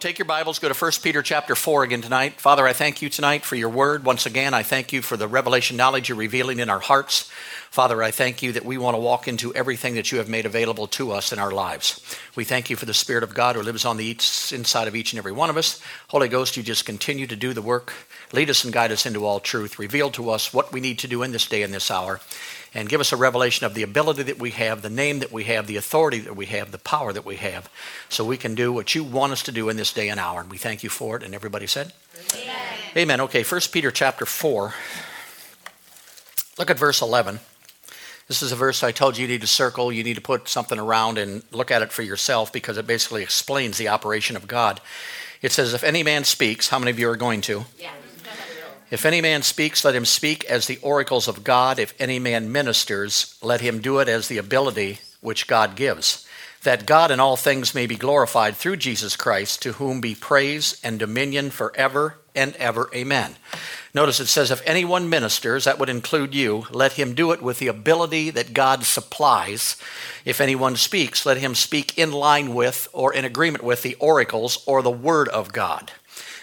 Take your Bibles, go to 1 Peter chapter 4 again tonight. Father, I thank you tonight for your word. Once again, I thank you for the revelation knowledge you're revealing in our hearts. Father, I thank you that we want to walk into everything that you have made available to us in our lives. We thank you for the Spirit of God who lives on the inside of each and every one of us. Holy Ghost, you just continue to do the work. Lead us and guide us into all truth. Reveal to us what we need to do in this day and this hour and give us a revelation of the ability that we have, the name that we have, the authority that we have, the power that we have, so we can do what you want us to do in this day and hour. And we thank you for it. And everybody said, Amen. Amen. Okay, First Peter chapter 4. Look at verse 11. This is a verse I told you you need to circle, you need to put something around and look at it for yourself because it basically explains the operation of God. It says, If any man speaks, how many of you are going to? Yeah. If any man speaks, let him speak as the oracles of God. If any man ministers, let him do it as the ability which God gives, that God in all things may be glorified through Jesus Christ, to whom be praise and dominion forever and ever. Amen. Notice it says, if anyone ministers, that would include you, let him do it with the ability that God supplies. If anyone speaks, let him speak in line with or in agreement with the oracles or the word of God.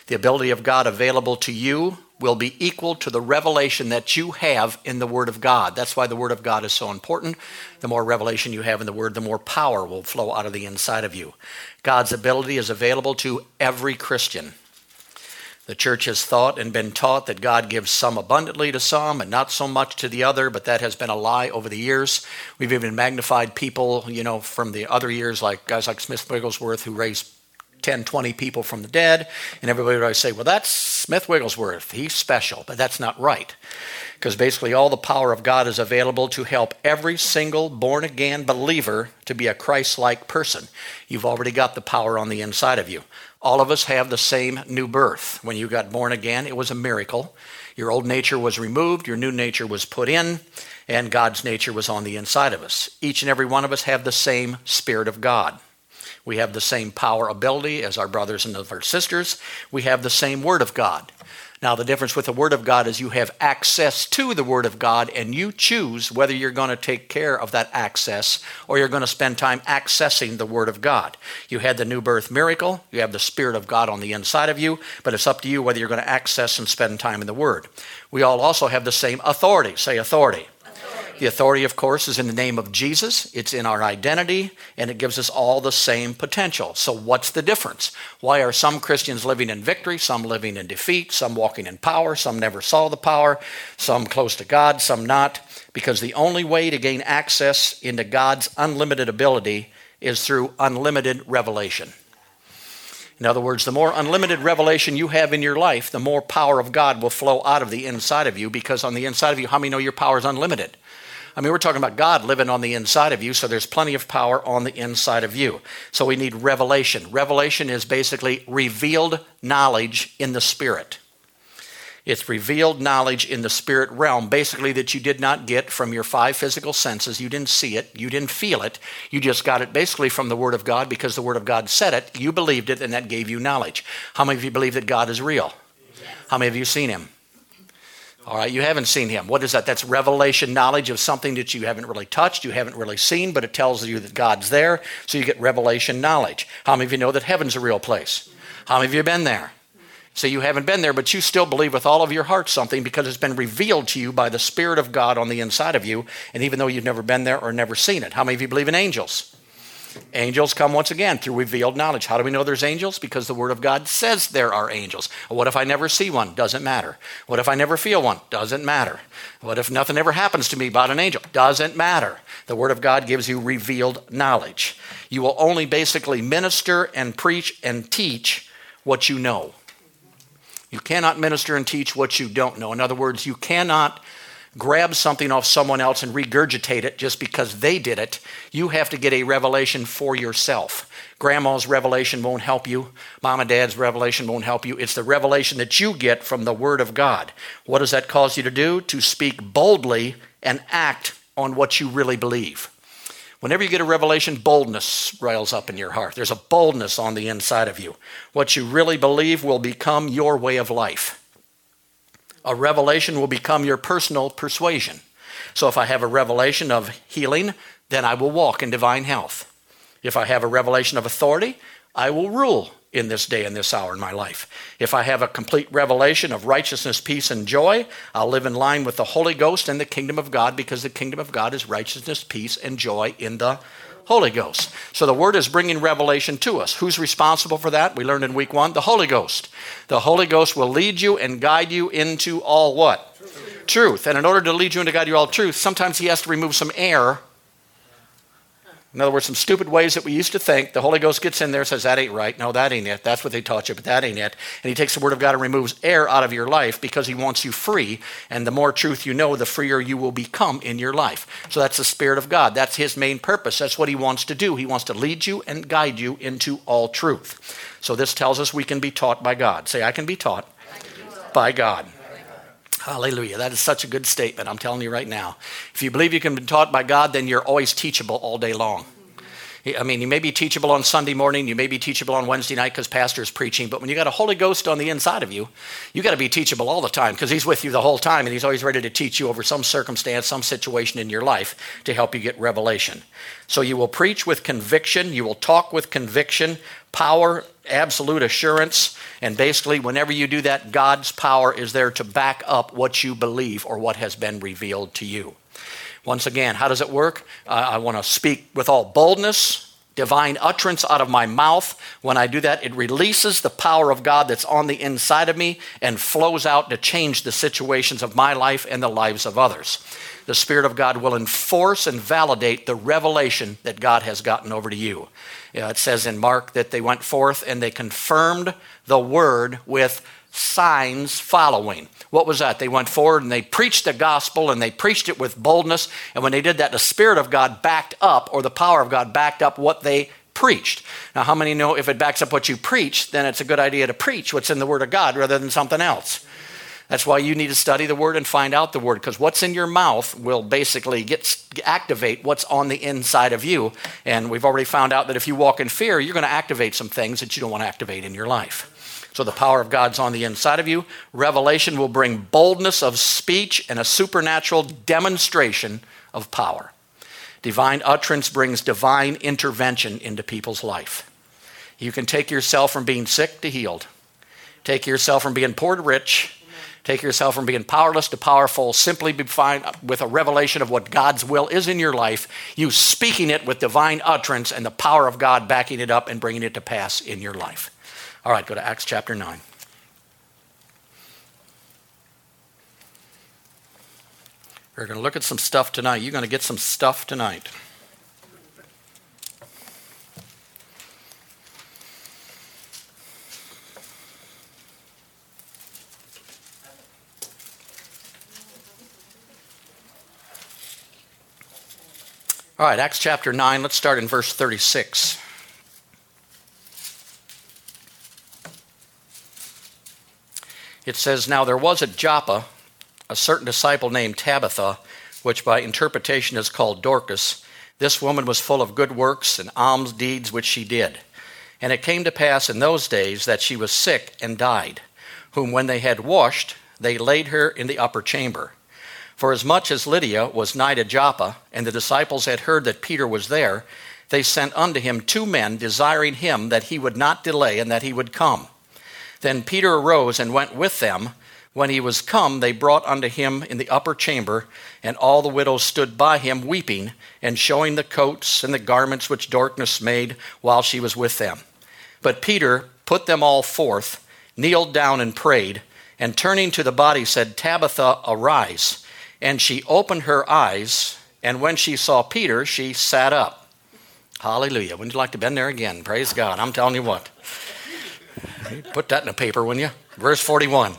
The ability of God available to you will be equal to the revelation that you have in the Word of God. That's why the Word of God is so important. The more revelation you have in the Word, the more power will flow out of the inside of you. God's ability is available to every Christian. The church has thought and been taught that God gives some abundantly to some and not so much to the other, but that has been a lie over the years. We've even magnified people, you know, from the other years, like guys like Smith Wigglesworth, who raised 10, 20 people from the dead, and everybody would always say, well, that's Smith Wigglesworth. He's special. But that's not right. Because basically, all the power of God is available to help every single born again believer to be a Christ like person. You've already got the power on the inside of you. All of us have the same new birth. When you got born again, it was a miracle. Your old nature was removed, your new nature was put in, and God's nature was on the inside of us. Each and every one of us have the same Spirit of God. We have the same power ability as our brothers and our sisters. We have the same Word of God. Now, the difference with the Word of God is you have access to the Word of God, and you choose whether you're going to take care of that access or you're going to spend time accessing the Word of God. You had the new birth miracle, you have the Spirit of God on the inside of you, but it's up to you whether you're going to access and spend time in the Word. We all also have the same authority. Say authority. The authority, of course, is in the name of Jesus. It's in our identity, and it gives us all the same potential. So, what's the difference? Why are some Christians living in victory, some living in defeat, some walking in power, some never saw the power, some close to God, some not? Because the only way to gain access into God's unlimited ability is through unlimited revelation. In other words, the more unlimited revelation you have in your life, the more power of God will flow out of the inside of you because on the inside of you, how many know your power is unlimited? I mean, we're talking about God living on the inside of you, so there's plenty of power on the inside of you. So we need revelation. Revelation is basically revealed knowledge in the Spirit. It's revealed knowledge in the spirit realm, basically, that you did not get from your five physical senses. You didn't see it, you didn't feel it. You just got it basically from the Word of God because the Word of God said it. You believed it, and that gave you knowledge. How many of you believe that God is real? How many of you seen Him? All right, you haven't seen him. What is that? That's revelation knowledge of something that you haven't really touched, you haven't really seen, but it tells you that God's there, so you get revelation knowledge. How many of you know that heaven's a real place? How many of you have been there? So you haven't been there, but you still believe with all of your heart something because it's been revealed to you by the Spirit of God on the inside of you, and even though you've never been there or never seen it. How many of you believe in angels? Angels come once again through revealed knowledge. How do we know there's angels? Because the Word of God says there are angels. What if I never see one? Doesn't matter. What if I never feel one? Doesn't matter. What if nothing ever happens to me about an angel? Doesn't matter. The Word of God gives you revealed knowledge. You will only basically minister and preach and teach what you know. You cannot minister and teach what you don't know. In other words, you cannot grab something off someone else and regurgitate it just because they did it. You have to get a revelation for yourself. Grandma's revelation won't help you. Mom and dad's revelation won't help you. It's the revelation that you get from the Word of God. What does that cause you to do? To speak boldly and act on what you really believe. Whenever you get a revelation, boldness riles up in your heart. There's a boldness on the inside of you. What you really believe will become your way of life. A revelation will become your personal persuasion. So if I have a revelation of healing, then I will walk in divine health. If I have a revelation of authority, I will rule in this day and this hour in my life. If I have a complete revelation of righteousness, peace, and joy, I'll live in line with the Holy Ghost and the kingdom of God because the kingdom of God is righteousness, peace, and joy in the Holy Ghost. So the Word is bringing revelation to us. Who's responsible for that? We learned in week one the Holy Ghost. The Holy Ghost will lead you and guide you into all what? Truth. truth. And in order to lead you and to guide you all truth, sometimes He has to remove some air in other words, some stupid ways that we used to think. The Holy Ghost gets in there, says, That ain't right. No, that ain't it. That's what they taught you, but that ain't it. And He takes the Word of God and removes air out of your life because He wants you free. And the more truth you know, the freer you will become in your life. So that's the Spirit of God. That's His main purpose. That's what He wants to do. He wants to lead you and guide you into all truth. So this tells us we can be taught by God. Say, I can be taught by God. Hallelujah. That is such a good statement. I'm telling you right now. If you believe you can be taught by God, then you're always teachable all day long. I mean, you may be teachable on Sunday morning, you may be teachable on Wednesday night because pastor's preaching, but when you got a Holy Ghost on the inside of you, you got to be teachable all the time because he's with you the whole time and he's always ready to teach you over some circumstance, some situation in your life to help you get revelation. So you will preach with conviction, you will talk with conviction, power, absolute assurance, and basically, whenever you do that, God's power is there to back up what you believe or what has been revealed to you. Once again, how does it work? Uh, I want to speak with all boldness, divine utterance out of my mouth. When I do that, it releases the power of God that's on the inside of me and flows out to change the situations of my life and the lives of others. The Spirit of God will enforce and validate the revelation that God has gotten over to you. Uh, it says in Mark that they went forth and they confirmed the word with signs following. What was that? They went forward and they preached the gospel and they preached it with boldness. And when they did that, the Spirit of God backed up, or the power of God backed up what they preached. Now, how many know if it backs up what you preach, then it's a good idea to preach what's in the Word of God rather than something else? That's why you need to study the word and find out the word because what's in your mouth will basically get activate what's on the inside of you. And we've already found out that if you walk in fear, you're going to activate some things that you don't want to activate in your life. So the power of God's on the inside of you. Revelation will bring boldness of speech and a supernatural demonstration of power. Divine utterance brings divine intervention into people's life. You can take yourself from being sick to healed, take yourself from being poor to rich, take yourself from being powerless to powerful simply uh, with a revelation of what God's will is in your life, you speaking it with divine utterance and the power of God backing it up and bringing it to pass in your life. All right, go to Acts chapter 9. We're going to look at some stuff tonight. You're going to get some stuff tonight. All right, Acts chapter 9, let's start in verse 36. It says, Now there was at Joppa a certain disciple named Tabitha, which by interpretation is called Dorcas. This woman was full of good works and alms deeds which she did. And it came to pass in those days that she was sick and died, whom when they had washed, they laid her in the upper chamber. For as much as Lydda was nigh to Joppa, and the disciples had heard that Peter was there, they sent unto him two men, desiring him that he would not delay and that he would come. Then Peter arose and went with them. When he was come, they brought unto him in the upper chamber, and all the widows stood by him weeping, and showing the coats and the garments which Dorcas made while she was with them. But Peter put them all forth, kneeled down and prayed, and turning to the body said, Tabitha, arise. And she opened her eyes, and when she saw Peter, she sat up. Hallelujah. Wouldn't you like to been there again? Praise God. I'm telling you what. Put that in a paper, wouldn't you? Verse 41.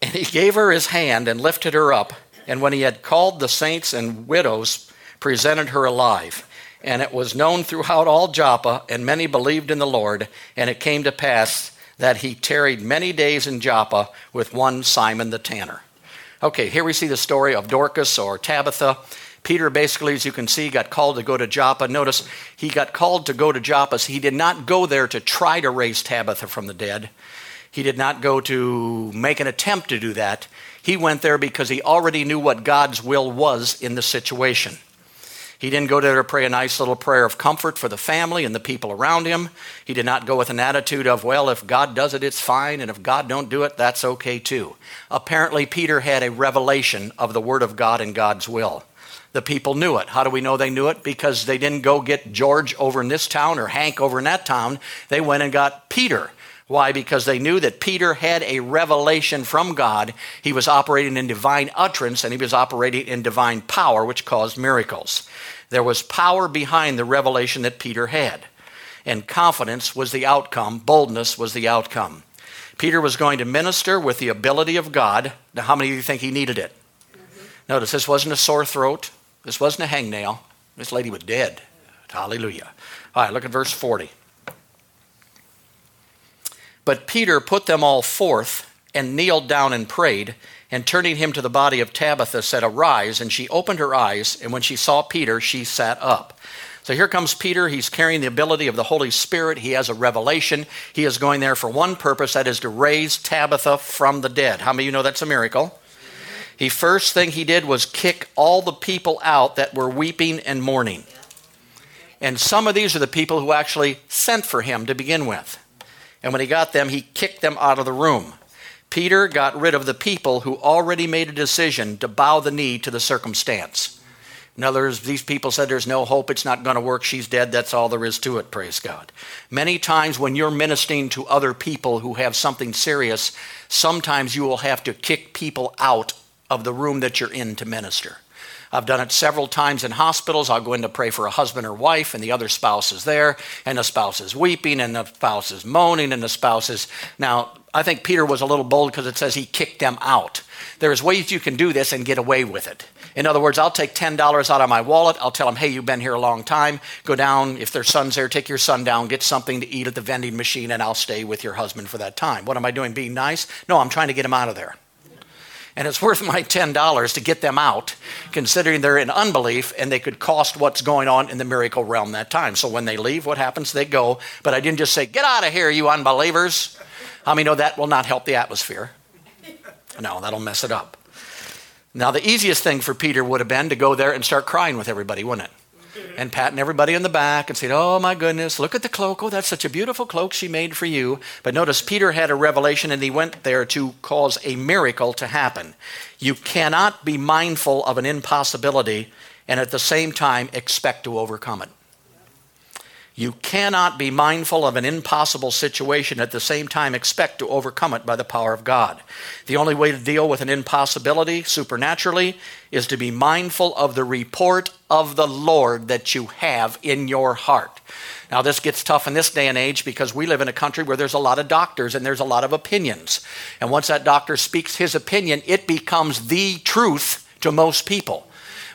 And he gave her his hand and lifted her up, And when he had called the saints and widows, presented her alive. And it was known throughout all Joppa, and many believed in the Lord. And it came to pass that he tarried many days in Joppa with one Simon the tanner. Okay, here we see the story of Dorcas or Tabitha. Peter basically, as you can see, got called to go to Joppa. Notice he got called to go to Joppa. So he did not go there to try to raise Tabitha from the dead. He did not go to make an attempt to do that. He went there because he already knew what God's will was in the situation. He didn't go there to pray a nice little prayer of comfort for the family and the people around him. He did not go with an attitude of, well, if God does it, it's fine, and if God don't do it, that's okay too. Apparently, Peter had a revelation of the Word of God and God's will. The people knew it. How do we know they knew it? Because they didn't go get George over in this town or Hank over in that town. They went and got Peter. Why? Because they knew that Peter had a revelation from God. He was operating in divine utterance and he was operating in divine power, which caused miracles. There was power behind the revelation that Peter had. And confidence was the outcome, boldness was the outcome. Peter was going to minister with the ability of God. Now, how many of you think he needed it? Notice this wasn't a sore throat, this wasn't a hangnail. This lady was dead. Hallelujah. All right, look at verse 40. But Peter put them all forth and kneeled down and prayed, and turning him to the body of Tabitha, said, Arise. And she opened her eyes, and when she saw Peter, she sat up. So here comes Peter. He's carrying the ability of the Holy Spirit. He has a revelation. He is going there for one purpose that is to raise Tabitha from the dead. How many of you know that's a miracle? He first thing he did was kick all the people out that were weeping and mourning. And some of these are the people who actually sent for him to begin with. And when he got them, he kicked them out of the room. Peter got rid of the people who already made a decision to bow the knee to the circumstance. In other words, these people said there's no hope, it's not going to work, she's dead, that's all there is to it, praise God. Many times when you're ministering to other people who have something serious, sometimes you will have to kick people out of the room that you're in to minister. I've done it several times in hospitals. I'll go in to pray for a husband or wife, and the other spouse is there, and the spouse is weeping, and the spouse is moaning, and the spouse is. Now, I think Peter was a little bold because it says he kicked them out. There's ways you can do this and get away with it. In other words, I'll take $10 out of my wallet. I'll tell them, hey, you've been here a long time. Go down. If their son's there, take your son down, get something to eat at the vending machine, and I'll stay with your husband for that time. What am I doing? Being nice? No, I'm trying to get him out of there and it's worth my $10 to get them out, considering they're in unbelief and they could cost what's going on in the miracle realm that time. So when they leave, what happens? They go. But I didn't just say, Get out of here, you unbelievers. How many know that will not help the atmosphere? No, that'll mess it up. Now, the easiest thing for Peter would have been to go there and start crying with everybody, wouldn't it? And patting everybody on the back and saying, Oh my goodness, look at the cloak. Oh, that's such a beautiful cloak she made for you. But notice Peter had a revelation and he went there to cause a miracle to happen. You cannot be mindful of an impossibility and at the same time expect to overcome it. You cannot be mindful of an impossible situation at the same time expect to overcome it by the power of God. The only way to deal with an impossibility supernaturally is to be mindful of the report of the Lord that you have in your heart. Now, this gets tough in this day and age because we live in a country where there's a lot of doctors and there's a lot of opinions. And once that doctor speaks his opinion, it becomes the truth to most people.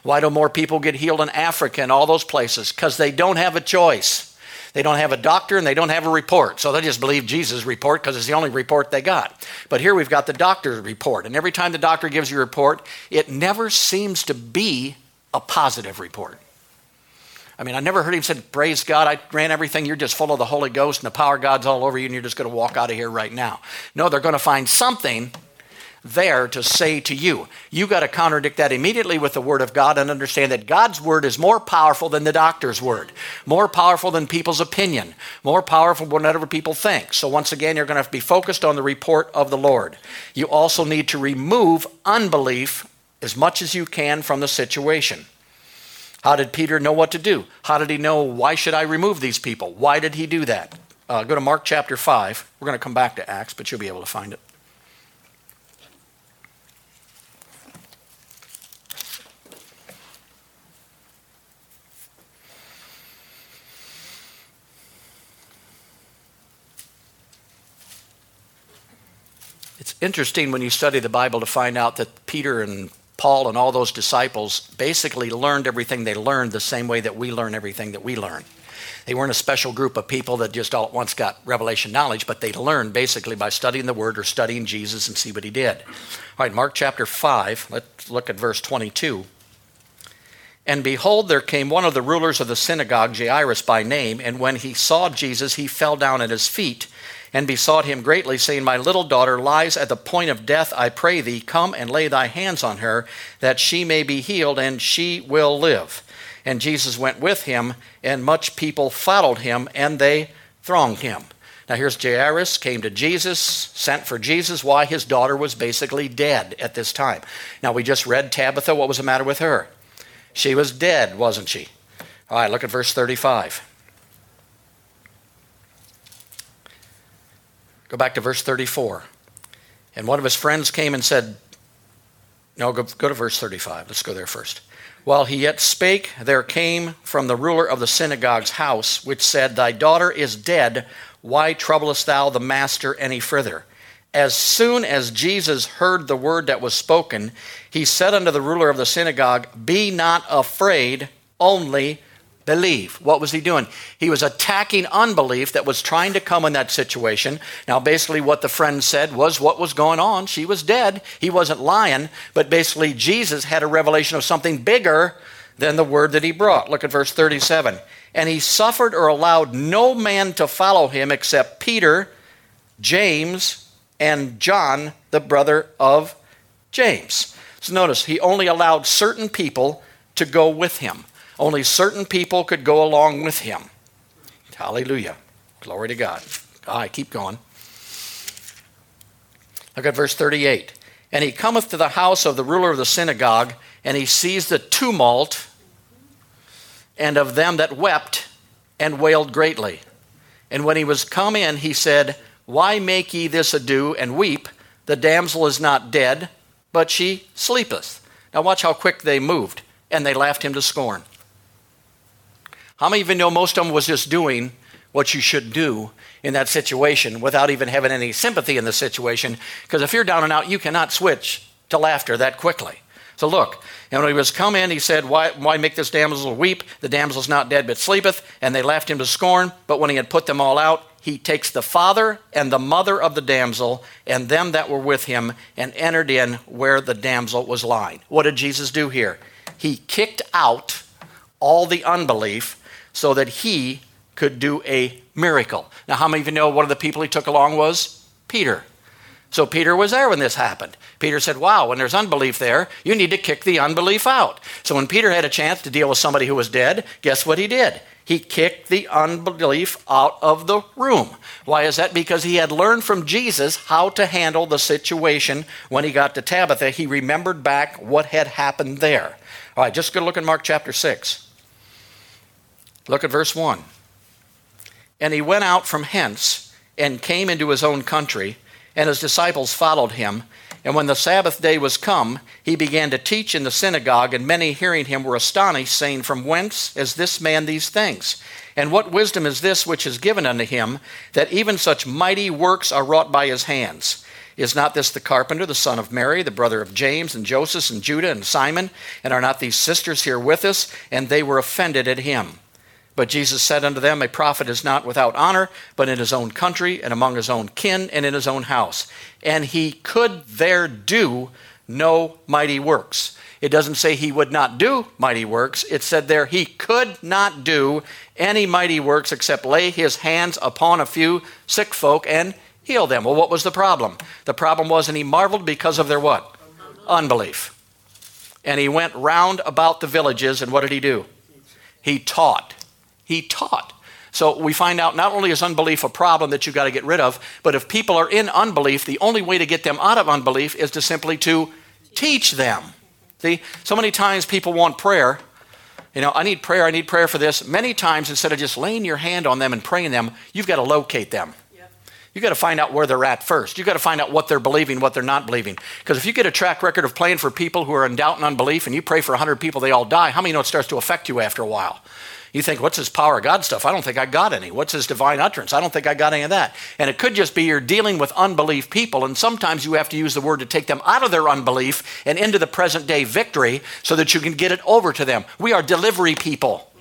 Why do more people get healed in Africa and all those places? Because they don't have a choice. They don't have a doctor and they don't have a report. So they just believe Jesus' report because it's the only report they got. But here we've got the doctor's report. And every time the doctor gives you a report, it never seems to be a positive report. I mean, I never heard him say, Praise God, I ran everything. You're just full of the Holy Ghost and the power of God's all over you, and you're just going to walk out of here right now. No, they're going to find something there to say to you. You got to contradict that immediately with the Word of God and understand that God's Word is more powerful than the doctor's Word, more powerful than people's opinion, more powerful than whatever people think. So, once again, you're going to have to be focused on the report of the Lord. You also need to remove unbelief as much as you can from the situation. How did Peter know what to do? How did he know why should I remove these people? Why did he do that? Uh, go to Mark chapter 5. We're going to come back to Acts, but you'll be able to find it. Interesting when you study the Bible to find out that Peter and Paul and all those disciples basically learned everything they learned the same way that we learn everything that we learn. They weren't a special group of people that just all at once got revelation knowledge, but they learned basically by studying the Word or studying Jesus and see what He did. All right, Mark chapter 5, let's look at verse 22. And behold, there came one of the rulers of the synagogue, Jairus by name, and when he saw Jesus, he fell down at his feet and besought him greatly, saying, My little daughter lies at the point of death. I pray thee, come and lay thy hands on her, that she may be healed, and she will live. And Jesus went with him, and much people followed him, and they thronged him. Now here's Jairus, came to Jesus, sent for Jesus. Why? His daughter was basically dead at this time. Now we just read Tabitha. What was the matter with her? She was dead, wasn't she? All right, look at verse 35. Go back to verse 34. And one of his friends came and said, No, go, go to verse 35. Let's go there first. While he yet spake, there came from the ruler of the synagogue's house, which said, Thy daughter is dead. Why troublest thou the master any further? As soon as Jesus heard the word that was spoken, he said unto the ruler of the synagogue, Be not afraid, only believe. What was he doing? He was attacking unbelief that was trying to come in that situation. Now, basically, what the friend said was what was going on. She was dead. He wasn't lying, but basically, Jesus had a revelation of something bigger than the word that he brought. Look at verse 37. And he suffered or allowed no man to follow him except Peter, James, and John, the brother of James. So notice, he only allowed certain people to go with him. Only certain people could go along with him. Hallelujah. Glory to God. All right, keep going. Look at verse 38. And he cometh to the house of the ruler of the synagogue, and he sees the tumult and of them that wept and wailed greatly. And when he was come in, he said, Why make ye this ado and weep? The damsel is not dead, but she sleepeth. Now watch how quick they moved, and they laughed him to scorn. How many you know most of them was just doing what you should do in that situation without even having any sympathy in the situation? Because if you're down and out, you cannot switch to laughter that quickly. So look, and when he was come in, he said, why, why make this damsel weep? The damsel's not dead, but sleepeth. And they laughed him to scorn. But when he had put them all out, he takes the father and the mother of the damsel and them that were with him and entered in where the damsel was lying. What did Jesus do here? He kicked out all the unbelief so that he could do a miracle. Now, how many of you know one of the people he took along was Peter? So Peter was there when this happened. Peter said, Wow, when there's unbelief there, you need to kick the unbelief out. So when Peter had a chance to deal with somebody who was dead, guess what he did? He kicked the unbelief out of the room. Why is that? Because he had learned from Jesus how to handle the situation when he got to Tabitha. He remembered back what had happened there. All right, just go look in Mark chapter 6. Look at verse 1. And he went out from hence and came into his own country, and his disciples followed him. And when the Sabbath day was come, he began to teach in the synagogue, and many hearing him were astonished, saying, From whence is this man these things? And what wisdom is this which is given unto him, that even such mighty works are wrought by his hands? Is not this the carpenter, the son of Mary, the brother of James and Joseph and Judah and Simon? And are not these sisters here with us? And they were offended at him. But Jesus said unto them, A prophet is not without honor, but in his own country, and among his own kin, and in his own house. And he could there do no mighty works. It doesn't say he would not do mighty works. It said there he could not do any mighty works except lay his hands upon a few sick folk and heal them. Well, what was the problem? The problem was, and he marveled because of their what? Unbelief. And he went round about the villages, and what did he do? He taught. He taught. So we find out not only is unbelief a problem that you've got to get rid of, but if people are in unbelief, the only way to get them out of unbelief is to simply to teach them. See, so many times people want prayer. You know, I need prayer, I need prayer for this. Many times instead of just laying your hand on them and praying them, you've got to locate them. You've got to find out where they're at first. You've got to find out what they're believing, what they're not believing. Because if you get a track record of praying for people who are in doubt and unbelief and you pray for 100 people, they all die, how many know it starts to affect you after a while? You think, what's this power of God stuff? I don't think I got any. What's this divine utterance? I don't think I got any of that. And it could just be you're dealing with unbelief people, and sometimes you have to use the word to take them out of their unbelief and into the present day victory so that you can get it over to them. We are delivery people.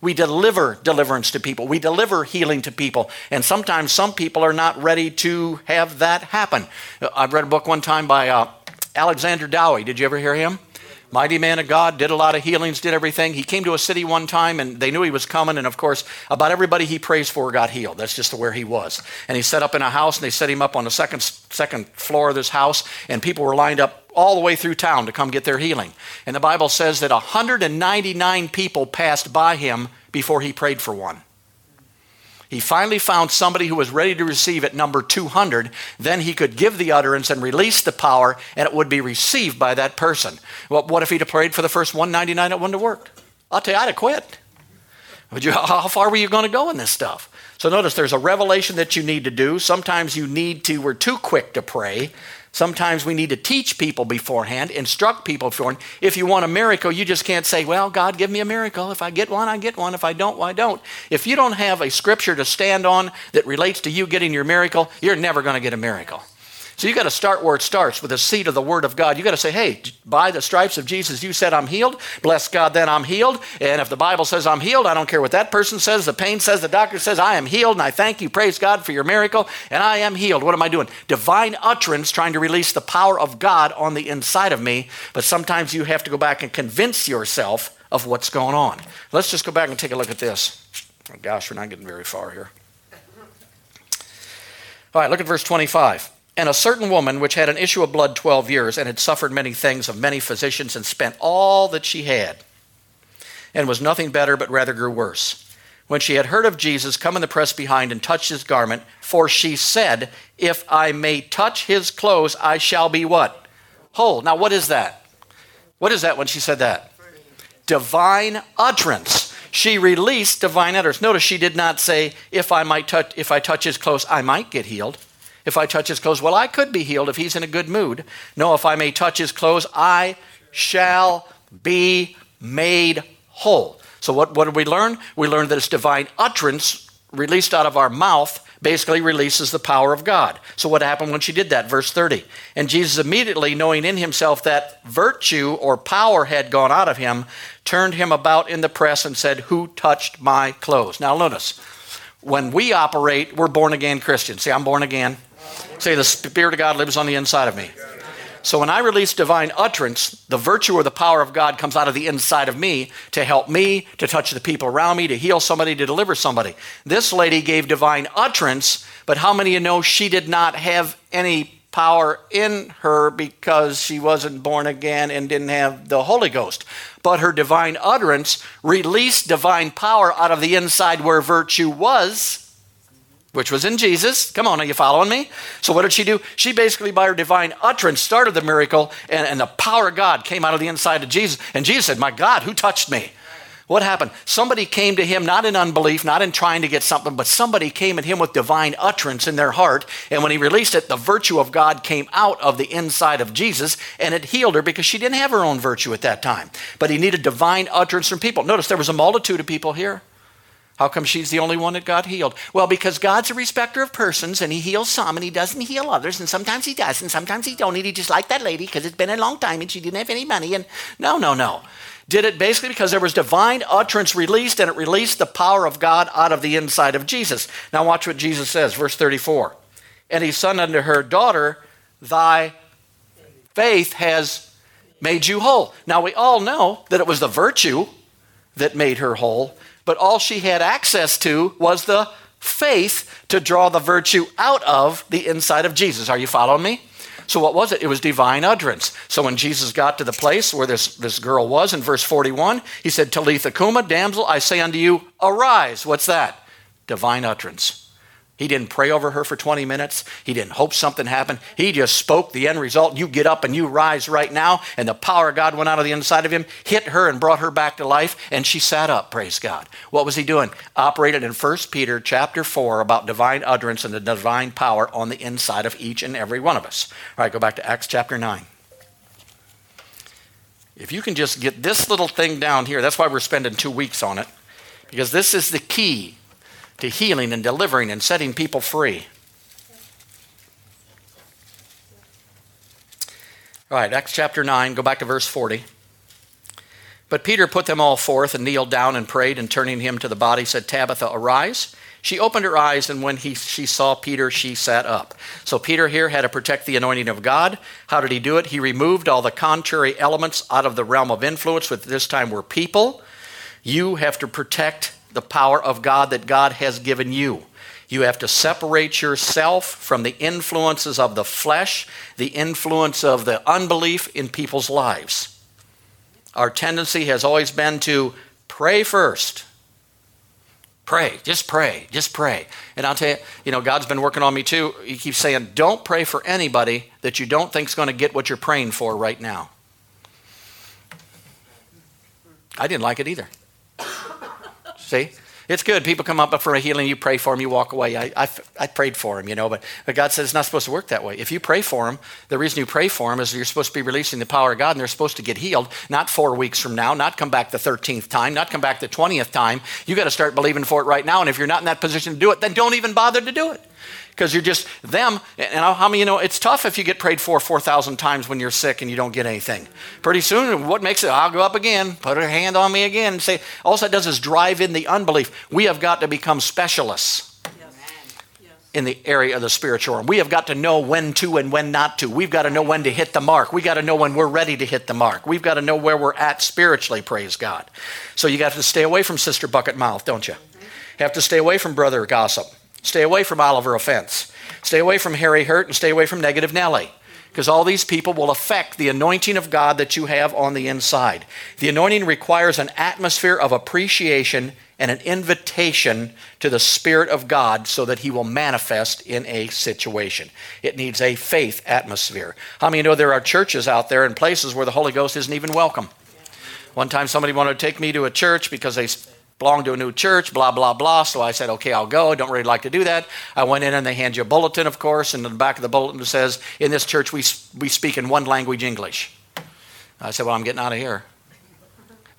We deliver deliverance to people. We deliver healing to people. And sometimes some people are not ready to have that happen. I read a book one time by uh, Alexander Dowie. Did you ever hear him? Mighty man of God, did a lot of healings, did everything. He came to a city one time and they knew he was coming. And of course, about everybody he prays for got healed. That's just the where he was. And he set up in a house and they set him up on the second, second floor of this house. And people were lined up all the way through town to come get their healing. And the Bible says that 199 people passed by him before he prayed for one. He finally found somebody who was ready to receive at number 200. Then he could give the utterance and release the power, and it would be received by that person. Well, what if he'd have prayed for the first 199? It wouldn't have worked. I'll tell you, I'd have quit. Would you, how far were you going to go in this stuff? So notice there's a revelation that you need to do. Sometimes you need to, we're too quick to pray. Sometimes we need to teach people beforehand, instruct people beforehand. If you want a miracle, you just can't say, Well, God, give me a miracle. If I get one, I get one. If I don't, I don't. If you don't have a scripture to stand on that relates to you getting your miracle, you're never going to get a miracle. So you got to start where it starts with the seed of the Word of God. You got to say, hey, by the stripes of Jesus, you said I'm healed. Bless God, then I'm healed. And if the Bible says I'm healed, I don't care what that person says. The pain says, the doctor says, I am healed. And I thank you, praise God for your miracle. And I am healed. What am I doing? Divine utterance, trying to release the power of God on the inside of me. But sometimes you have to go back and convince yourself of what's going on. Let's just go back and take a look at this. Oh, gosh, we're not getting very far here. All right, look at verse 25. And a certain woman, which had an issue of blood 12 years, and had suffered many things of many physicians, and spent all that she had, and was nothing better, but rather grew worse. When she had heard of Jesus, come in the press behind and touched his garment, for she said, If I may touch his clothes, I shall be what? Whole. Now, what is that? What is that when she said that? Divine utterance. She released divine utterance. Notice she did not say, If I might touch, if I touch his clothes, I might get healed if I touch his clothes? Well, I could be healed if he's in a good mood. No, if I may touch his clothes, I shall be made whole. So, what, what did we learn? We learned that it's divine utterance released out of our mouth basically releases the power of God. So, what happened when she did that? Verse 30. And Jesus, immediately knowing in himself that virtue or power had gone out of him, turned him about in the press and said, Who touched my clothes? Now, notice, when we operate, we're born again Christians. See, I'm born again. Say, the Spirit of God lives on the inside of me. So when I release divine utterance, the virtue or the power of God comes out of the inside of me to help me, to touch the people around me, to heal somebody, to deliver somebody. This lady gave divine utterance, but how many of you know she did not have any power in her because she wasn't born again and didn't have the Holy Ghost? But her divine utterance released divine power out of the inside where virtue was which was in Jesus. Come on, are you following me? So, what did she do? She basically, by her divine utterance, started the miracle, and, and the power of God came out of the inside of Jesus. And Jesus said, My God, who touched me? What happened? Somebody came to him, not in unbelief, not in trying to get something, but somebody came at him with divine utterance in their heart. And when he released it, the virtue of God came out of the inside of Jesus and it healed her because she didn't have her own virtue at that time. But he needed divine utterance from people. Notice there was a multitude of people here. How come she's the only one that got healed? Well, because God's a respecter of persons and he heals some and he doesn't heal others and sometimes he does and sometimes he don't. And he just like that lady because it's been a long time and she didn't have any money and no, no, no. Did it basically because there was divine utterance released and it released the power of God out of the inside of Jesus. Now watch what Jesus says, verse 34. And he said unto her, Daughter, thy faith has made you whole. Now we all know that it was the virtue that made her whole but all she had access to was the faith to draw the virtue out of the inside of Jesus. Are you following me? So what was it? It was divine utterance. So when Jesus got to the place where this, this girl was in verse 41, he said, Talitha Kuma, damsel, I say unto you, arise. What's that? Divine utterance. He didn't pray over her for 20 minutes. He didn't hope something happened. He just spoke the end result. You get up and you rise right now. And the power of God went out of the inside of him, hit her, and brought her back to life. And she sat up, praise God. What was he doing? Operated in 1 Peter chapter 4 about divine utterance and the divine power on the inside of each and every one of us. All right, go back to Acts chapter 9. If you can just get this little thing down here, that's why we're spending two weeks on it. Because this is the key to healing and delivering and setting people free. All right, Acts chapter 9, go back to verse 40. But Peter put them all forth and kneeled down and prayed, and turning him to the body, said, Tabitha, arise. She opened her eyes, and when he, she saw Peter, she sat up. So Peter here had to protect the anointing of God. How did he do it? He removed all the contrary elements out of the realm of influence, which this time were people. You have to protect the power of God that God has given you. You have to separate yourself from the influences of the flesh, the influence of the unbelief in people's lives. Our tendency has always been to pray first. Pray, just pray, just pray. And I'll tell you, you know, God's been working on me too. He keeps saying, don't pray for anybody that you don't think is going to get what you're praying for right now. I didn't like it either. See? It's good. People come up for a healing, you pray for them, you walk away. I, I, I, prayed for them, you know, but, but God says it's not supposed to work that way. If you pray for them, the reason you pray for them is you're supposed to be releasing the power of God and they're supposed to get healed, not four weeks from now, not come back the 13th time, not come back the 20th time. You got to start believing for it right now. And if you're not in that position to do it, then don't even bother to do it because you're just them. And how many you know it's tough if you get prayed for 4,000 times when you're sick and you don't get anything. Pretty soon, what makes it? I'll go up again, put a hand on me again, and say, all that does is drive in the unbelief. We have got to become specialists in the area of the spiritual realm. We have got to know when to and when not to. We've got to know when to hit the mark. We've got to know when we're ready to hit the mark. We've got to know where we're at spiritually, praise God. So you got to stay away from sister bucket mouth, don't you? You have to stay away from brother gossip. Stay away from Oliver offense. Stay away from Harry Hurt and stay away from negative Nelly. Because all these people will affect the anointing of God that you have on the inside. The anointing requires an atmosphere of appreciation and an invitation to the Spirit of God so that He will manifest in a situation. It needs a faith atmosphere. How many know there are churches out there and places where the Holy Ghost isn't even welcome? One time somebody wanted to take me to a church because they belong to a new church, blah, blah, blah. So I said, okay, I'll go. I don't really like to do that. I went in and they hand you a bulletin, of course, and in the back of the bulletin it says, in this church we, we speak in one language, English. I said, well, I'm getting out of here.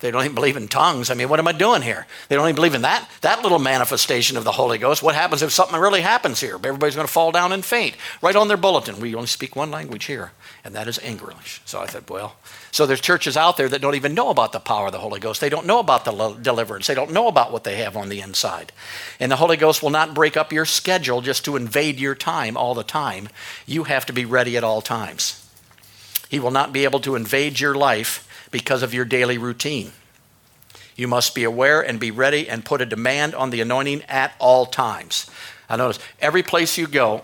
They don't even believe in tongues. I mean, what am I doing here? They don't even believe in that, that little manifestation of the Holy Ghost. What happens if something really happens here? Everybody's going to fall down and faint. Right on their bulletin, we only speak one language here, and that is English. So I said, well, so there's churches out there that don't even know about the power of the Holy Ghost. They don't know about the deliverance. They don't know about what they have on the inside. And the Holy Ghost will not break up your schedule just to invade your time all the time. You have to be ready at all times. He will not be able to invade your life because of your daily routine. You must be aware and be ready and put a demand on the anointing at all times. I notice every place you go,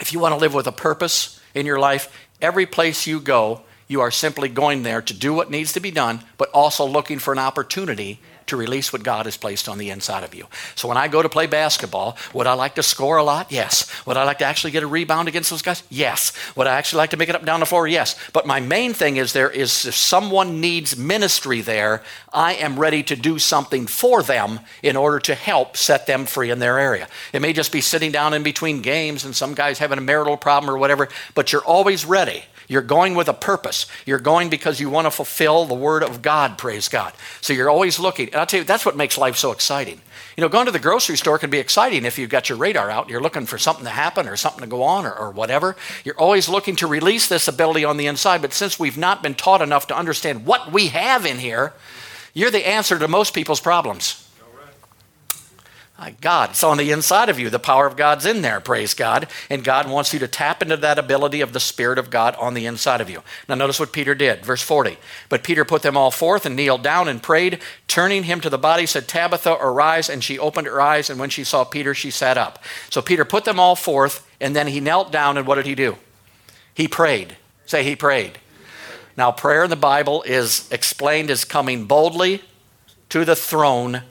if you want to live with a purpose in your life, every place you go, you are simply going there to do what needs to be done, but also looking for an opportunity to release what God has placed on the inside of you. So when I go to play basketball, would I like to score a lot? Yes. Would I like to actually get a rebound against those guys? Yes. Would I actually like to make it up down the floor? Yes. But my main thing is there is if someone needs ministry there, I am ready to do something for them in order to help set them free in their area. It may just be sitting down in between games and some guy's having a marital problem or whatever, but you're always ready. You're going with a purpose. You're going because you want to fulfill the word of God, praise God. So you're always looking. And I'll tell you, that's what makes life so exciting. You know, going to the grocery store can be exciting if you've got your radar out. You're looking for something to happen or something to go on or, or whatever. You're always looking to release this ability on the inside. But since we've not been taught enough to understand what we have in here, you're the answer to most people's problems. God, it's on the inside of you. The power of God's in there, praise God. And God wants you to tap into that ability of the Spirit of God on the inside of you. Now, notice what Peter did. Verse 40. But Peter put them all forth and kneeled down and prayed. Turning him to the body, said, Tabitha, arise. And she opened her eyes, and when she saw Peter, she sat up. So Peter put them all forth, and then he knelt down, and what did he do? He prayed. Say, he prayed. Now, prayer in the Bible is explained as coming boldly to the throne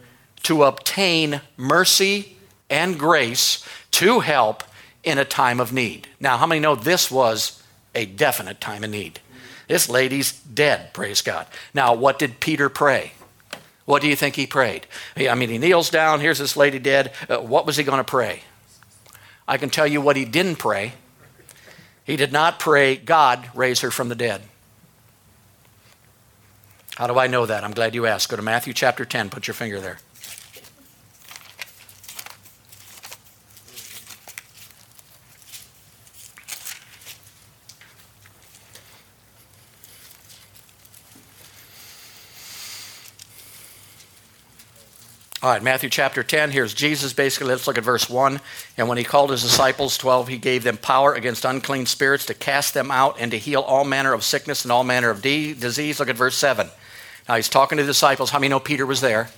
to obtain mercy and grace to help in a time of need. Now, how many know this was a definite time of need? This lady's dead, praise God. Now, what did Peter pray? What do you think he prayed? I mean, he kneels down, here's this lady dead. Uh, what was he going to pray? I can tell you what he didn't pray. He did not pray, God, raise her from the dead. How do I know that? I'm glad you asked. Go to Matthew chapter 10, put your finger there. All right, Matthew chapter 10. Here's Jesus basically. Let's look at verse 1. And when he called his disciples, 12, he gave them power against unclean spirits to cast them out and to heal all manner of sickness and all manner of de- disease. Look at verse 7. Now he's talking to the disciples. How many know Peter was there?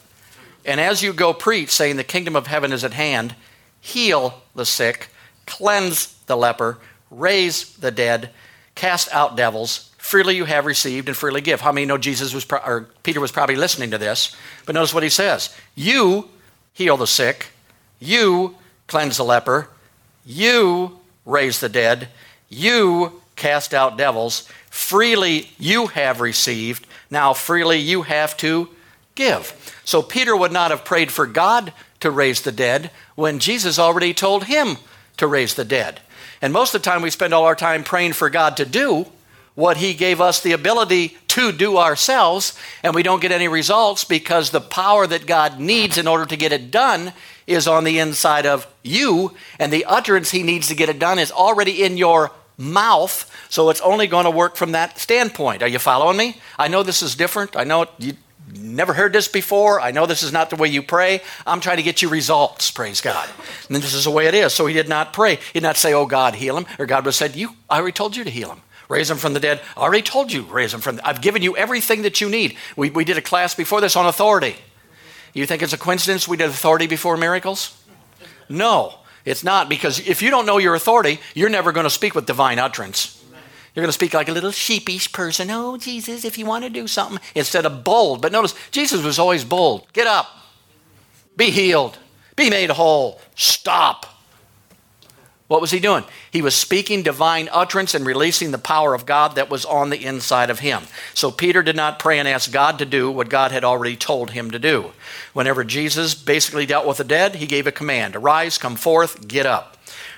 And as you go preach, saying, The kingdom of heaven is at hand, heal the sick, cleanse the leper, raise the dead, cast out devils. Freely you have received and freely give. How many know Jesus was, pro- or Peter was probably listening to this? But notice what he says You heal the sick, you cleanse the leper, you raise the dead, you cast out devils. Freely you have received, now freely you have to give. So Peter would not have prayed for God to raise the dead when Jesus already told him to raise the dead. And most of the time we spend all our time praying for God to do what he gave us the ability to do ourselves, and we don't get any results because the power that God needs in order to get it done is on the inside of you, and the utterance he needs to get it done is already in your mouth, so it's only going to work from that standpoint. Are you following me? I know this is different. I know you never heard this before. I know this is not the way you pray. I'm trying to get you results, praise God. And this is the way it is. So he did not pray. He did not say, Oh God, heal him. Or God would have said, You I already told you to heal him. Raise him from the dead. I already told you, raise him from the I've given you everything that you need. We, we did a class before this on authority. You think it's a coincidence we did authority before miracles? No, it's not, because if you don't know your authority, you're never going to speak with divine utterance. You're going to speak like a little sheepish person. Oh, Jesus, if you want to do something, instead of bold. But notice, Jesus was always bold. Get up, be healed, be made whole, stop. What was he doing? He was speaking divine utterance and releasing the power of God that was on the inside of him. So Peter did not pray and ask God to do what God had already told him to do. Whenever Jesus basically dealt with the dead, he gave a command Arise, come forth, get up.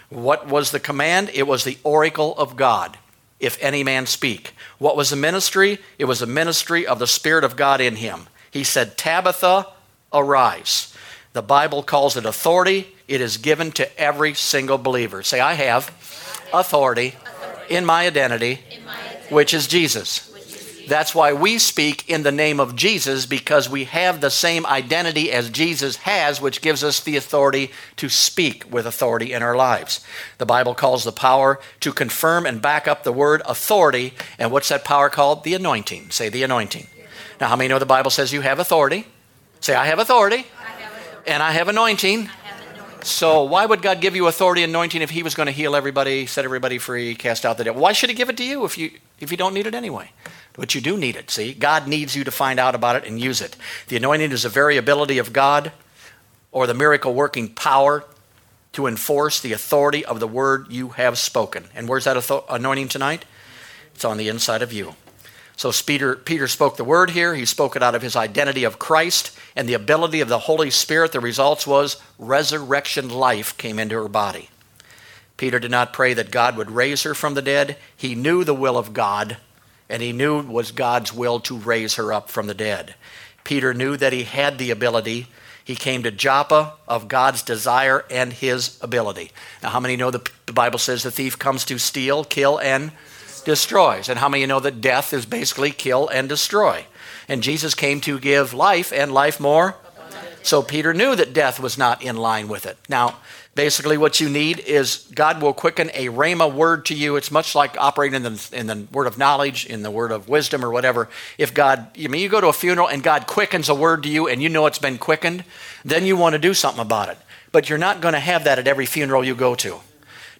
What was the command? It was the oracle of God if any man speak. What was the ministry? It was the ministry of the Spirit of God in him. He said, Tabitha, arise. The Bible calls it authority. It is given to every single believer. Say, I have authority in my identity, which is Jesus. That's why we speak in the name of Jesus because we have the same identity as Jesus has, which gives us the authority to speak with authority in our lives. The Bible calls the power to confirm and back up the word authority. And what's that power called? The anointing. Say the anointing. Now, how many know the Bible says you have authority? Say, I have authority, and I have anointing. So why would God give you authority and anointing if He was going to heal everybody, set everybody free, cast out the devil? Why should He give it to you if you if you don't need it anyway? But you do need it. See, God needs you to find out about it and use it. The anointing is the very ability of God, or the miracle working power to enforce the authority of the word you have spoken. And where's that anointing tonight? It's on the inside of you. So Peter, Peter spoke the word here. He spoke it out of his identity of Christ and the ability of the Holy Spirit. The results was resurrection life came into her body. Peter did not pray that God would raise her from the dead. He knew the will of God, and he knew it was God's will to raise her up from the dead. Peter knew that he had the ability. He came to Joppa of God's desire and his ability. Now, how many know the Bible says the thief comes to steal, kill, and destroys. And how many you know that death is basically kill and destroy? And Jesus came to give life and life more. So Peter knew that death was not in line with it. Now, basically, what you need is God will quicken a rhema word to you. It's much like operating in the, in the word of knowledge, in the word of wisdom, or whatever. If God, I mean, you go to a funeral and God quickens a word to you and you know it's been quickened, then you want to do something about it. But you're not going to have that at every funeral you go to.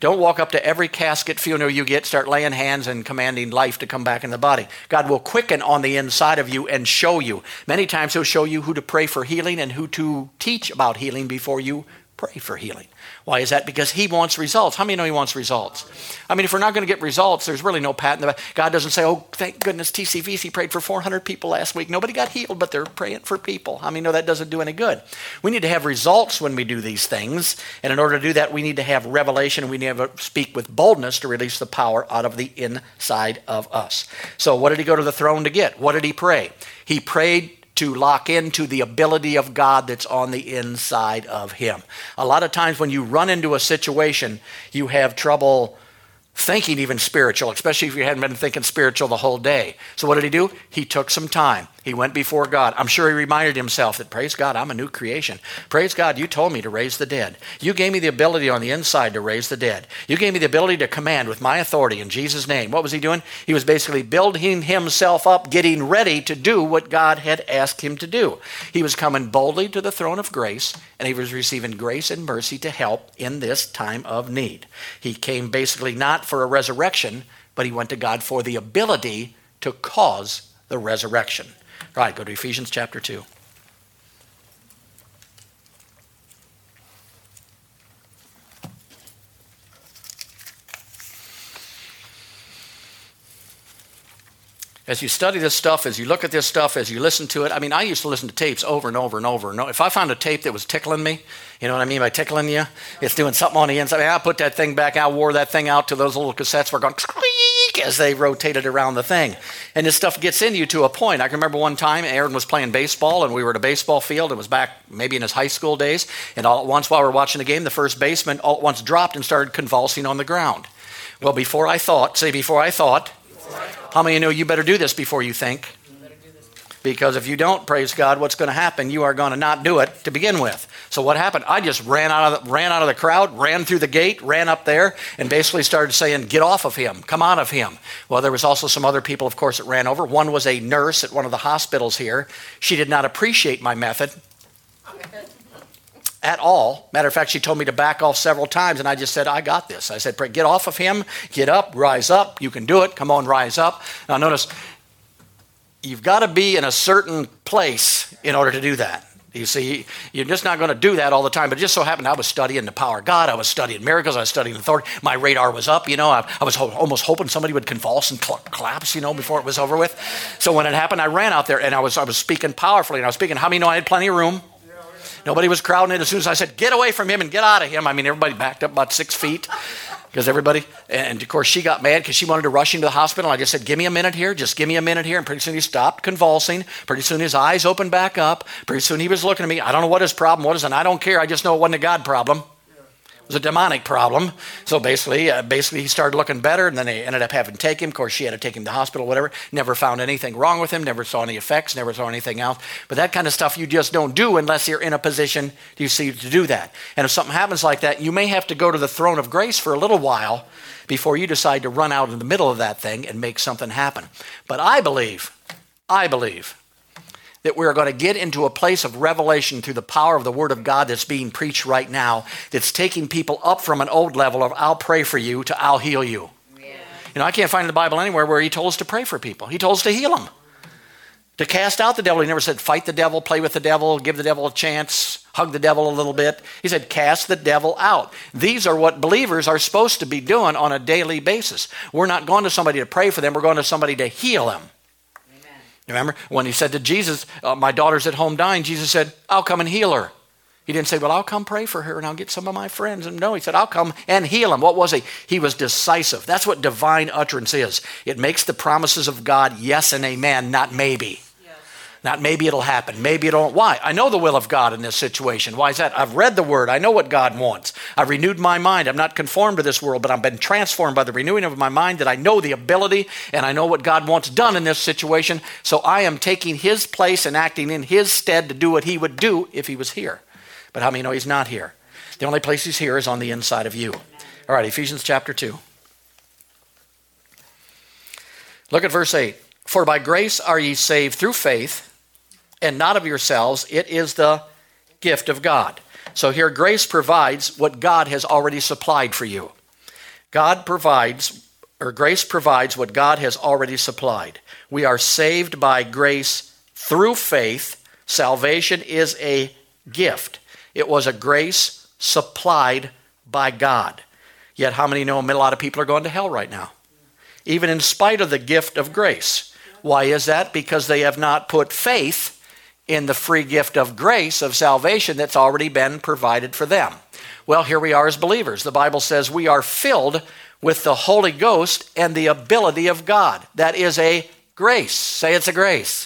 Don't walk up to every casket funeral you get, start laying hands and commanding life to come back in the body. God will quicken on the inside of you and show you. Many times He'll show you who to pray for healing and who to teach about healing before you pray for healing. Why is that? Because he wants results. How many know he wants results? I mean, if we're not going to get results, there's really no pat in the back. God doesn't say, oh, thank goodness TCVC prayed for 400 people last week. Nobody got healed, but they're praying for people. How many know that doesn't do any good? We need to have results when we do these things. And in order to do that, we need to have revelation. We need to speak with boldness to release the power out of the inside of us. So, what did he go to the throne to get? What did he pray? He prayed to lock into the ability of God that's on the inside of him. A lot of times when you run into a situation, you have trouble thinking even spiritual, especially if you hadn't been thinking spiritual the whole day. So what did he do? He took some time. He went before God. I'm sure he reminded himself that, praise God, I'm a new creation. Praise God, you told me to raise the dead. You gave me the ability on the inside to raise the dead. You gave me the ability to command with my authority in Jesus' name. What was he doing? He was basically building himself up, getting ready to do what God had asked him to do. He was coming boldly to the throne of grace, and he was receiving grace and mercy to help in this time of need. He came basically not for a resurrection, but he went to God for the ability to cause the resurrection. Right, go to Ephesians chapter 2. as you study this stuff, as you look at this stuff, as you listen to it, I mean, I used to listen to tapes over and over and over. And. If I found a tape that was tickling me, you know what I mean by tickling you? It's doing something on the inside. I, mean, I put that thing back. I wore that thing out to those little cassettes were going as they rotated around the thing. And this stuff gets into you to a point. I can remember one time Aaron was playing baseball, and we were at a baseball field. It was back maybe in his high school days. And all at once, while we were watching the game, the first baseman all at once dropped and started convulsing on the ground. Well, before I thought, say, before I thought, how many you know you better do this before you think? Because if you don't, praise God, what's going to happen? You are going to not do it to begin with. So what happened? I just ran out of the, ran out of the crowd, ran through the gate, ran up there, and basically started saying, "Get off of him! Come out of him!" Well, there was also some other people, of course, that ran over. One was a nurse at one of the hospitals here. She did not appreciate my method at all. Matter of fact, she told me to back off several times, and I just said, I got this. I said, get off of him, get up, rise up. You can do it. Come on, rise up. Now, notice, you've got to be in a certain place in order to do that. You see, you're just not going to do that all the time. But it just so happened I was studying the power of God. I was studying miracles. I was studying authority. My radar was up. You know, I, I was ho- almost hoping somebody would convulse and cl- collapse. You know, before it was over with. So when it happened, I ran out there and I was I was speaking powerfully. And I was speaking. How many know I had plenty of room? Nobody was crowding in. As soon as I said, get away from him and get out of him, I mean, everybody backed up about six feet because everybody, and of course, she got mad because she wanted to rush into the hospital. I just said, give me a minute here, just give me a minute here. And pretty soon he stopped convulsing. Pretty soon his eyes opened back up. Pretty soon he was looking at me. I don't know what his problem was, and I don't care. I just know it wasn't a God problem was a demonic problem. So basically, uh, basically he started looking better, and then they ended up having to take him. Of course, she had to take him to the hospital, whatever. Never found anything wrong with him. Never saw any effects. Never saw anything else. But that kind of stuff you just don't do unless you're in a position you see to do that. And if something happens like that, you may have to go to the throne of grace for a little while before you decide to run out in the middle of that thing and make something happen. But I believe, I believe that we're going to get into a place of revelation through the power of the Word of God that's being preached right now, that's taking people up from an old level of I'll pray for you to I'll heal you. Yeah. You know, I can't find in the Bible anywhere where He told us to pray for people, He told us to heal them. To cast out the devil, he never said fight the devil, play with the devil, give the devil a chance, hug the devil a little bit. He said cast the devil out. These are what believers are supposed to be doing on a daily basis. We're not going to somebody to pray for them, we're going to somebody to heal them. Remember when he said to Jesus, uh, My daughter's at home dying, Jesus said, I'll come and heal her. He didn't say, Well, I'll come pray for her and I'll get some of my friends. And no, he said, I'll come and heal him. What was he? He was decisive. That's what divine utterance is. It makes the promises of God yes and amen, not maybe. Not maybe it'll happen. Maybe it won't. Why? I know the will of God in this situation. Why is that? I've read the word. I know what God wants. I've renewed my mind. I'm not conformed to this world, but I've been transformed by the renewing of my mind that I know the ability and I know what God wants done in this situation. So I am taking his place and acting in his stead to do what he would do if he was here. But how many know he's not here? The only place he's here is on the inside of you. All right, Ephesians chapter 2. Look at verse 8. For by grace are ye saved through faith and not of yourselves. It is the gift of God. So here, grace provides what God has already supplied for you. God provides, or grace provides what God has already supplied. We are saved by grace through faith. Salvation is a gift, it was a grace supplied by God. Yet, how many know a lot of people are going to hell right now? Even in spite of the gift of grace. Why is that? Because they have not put faith in the free gift of grace of salvation that's already been provided for them. Well, here we are as believers. The Bible says we are filled with the Holy Ghost and the ability of God. That is a grace. Say it's a grace.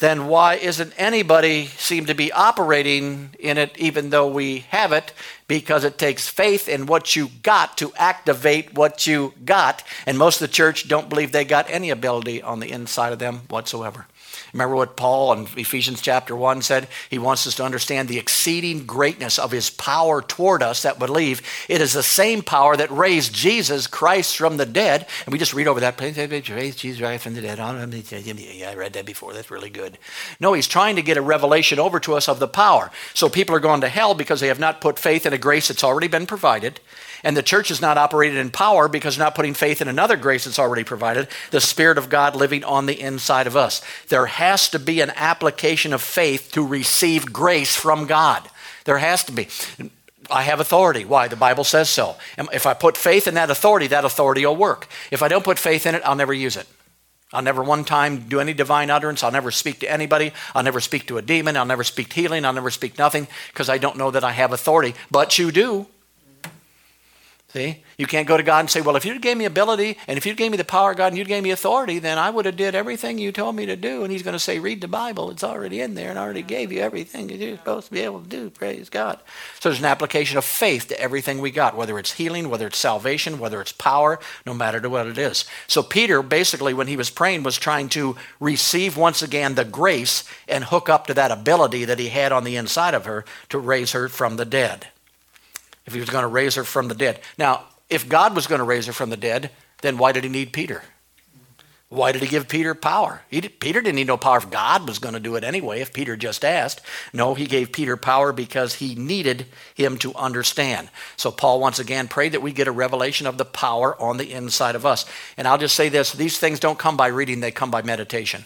then why isn't anybody seem to be operating in it even though we have it? Because it takes faith in what you got to activate what you got. And most of the church don't believe they got any ability on the inside of them whatsoever. Remember what Paul in Ephesians chapter 1 said? He wants us to understand the exceeding greatness of his power toward us that believe. It is the same power that raised Jesus Christ from the dead. And we just read over that. Raised Jesus Christ from the dead. I read that before. That's really good. No, he's trying to get a revelation over to us of the power. So people are going to hell because they have not put faith in a grace that's already been provided. And the church is not operated in power because not putting faith in another grace that's already provided, the Spirit of God living on the inside of us. There has to be an application of faith to receive grace from God. There has to be. I have authority. Why? The Bible says so. If I put faith in that authority, that authority will work. If I don't put faith in it, I'll never use it. I'll never one time do any divine utterance. I'll never speak to anybody. I'll never speak to a demon. I'll never speak healing. I'll never speak nothing because I don't know that I have authority. But you do. See? You can't go to God and say, well, if you gave me ability and if you gave me the power of God and you gave me authority, then I would have did everything you told me to do. And he's going to say, read the Bible. It's already in there and I already gave you everything you're supposed to be able to do. Praise God. So there's an application of faith to everything we got, whether it's healing, whether it's salvation, whether it's power, no matter to what it is. So Peter, basically, when he was praying, was trying to receive once again the grace and hook up to that ability that he had on the inside of her to raise her from the dead if he was going to raise her from the dead. Now, if God was going to raise her from the dead, then why did he need Peter? Why did he give Peter power? Did, Peter didn't need no power if God was going to do it anyway, if Peter just asked. No, he gave Peter power because he needed him to understand. So Paul once again prayed that we get a revelation of the power on the inside of us. And I'll just say this these things don't come by reading, they come by meditation.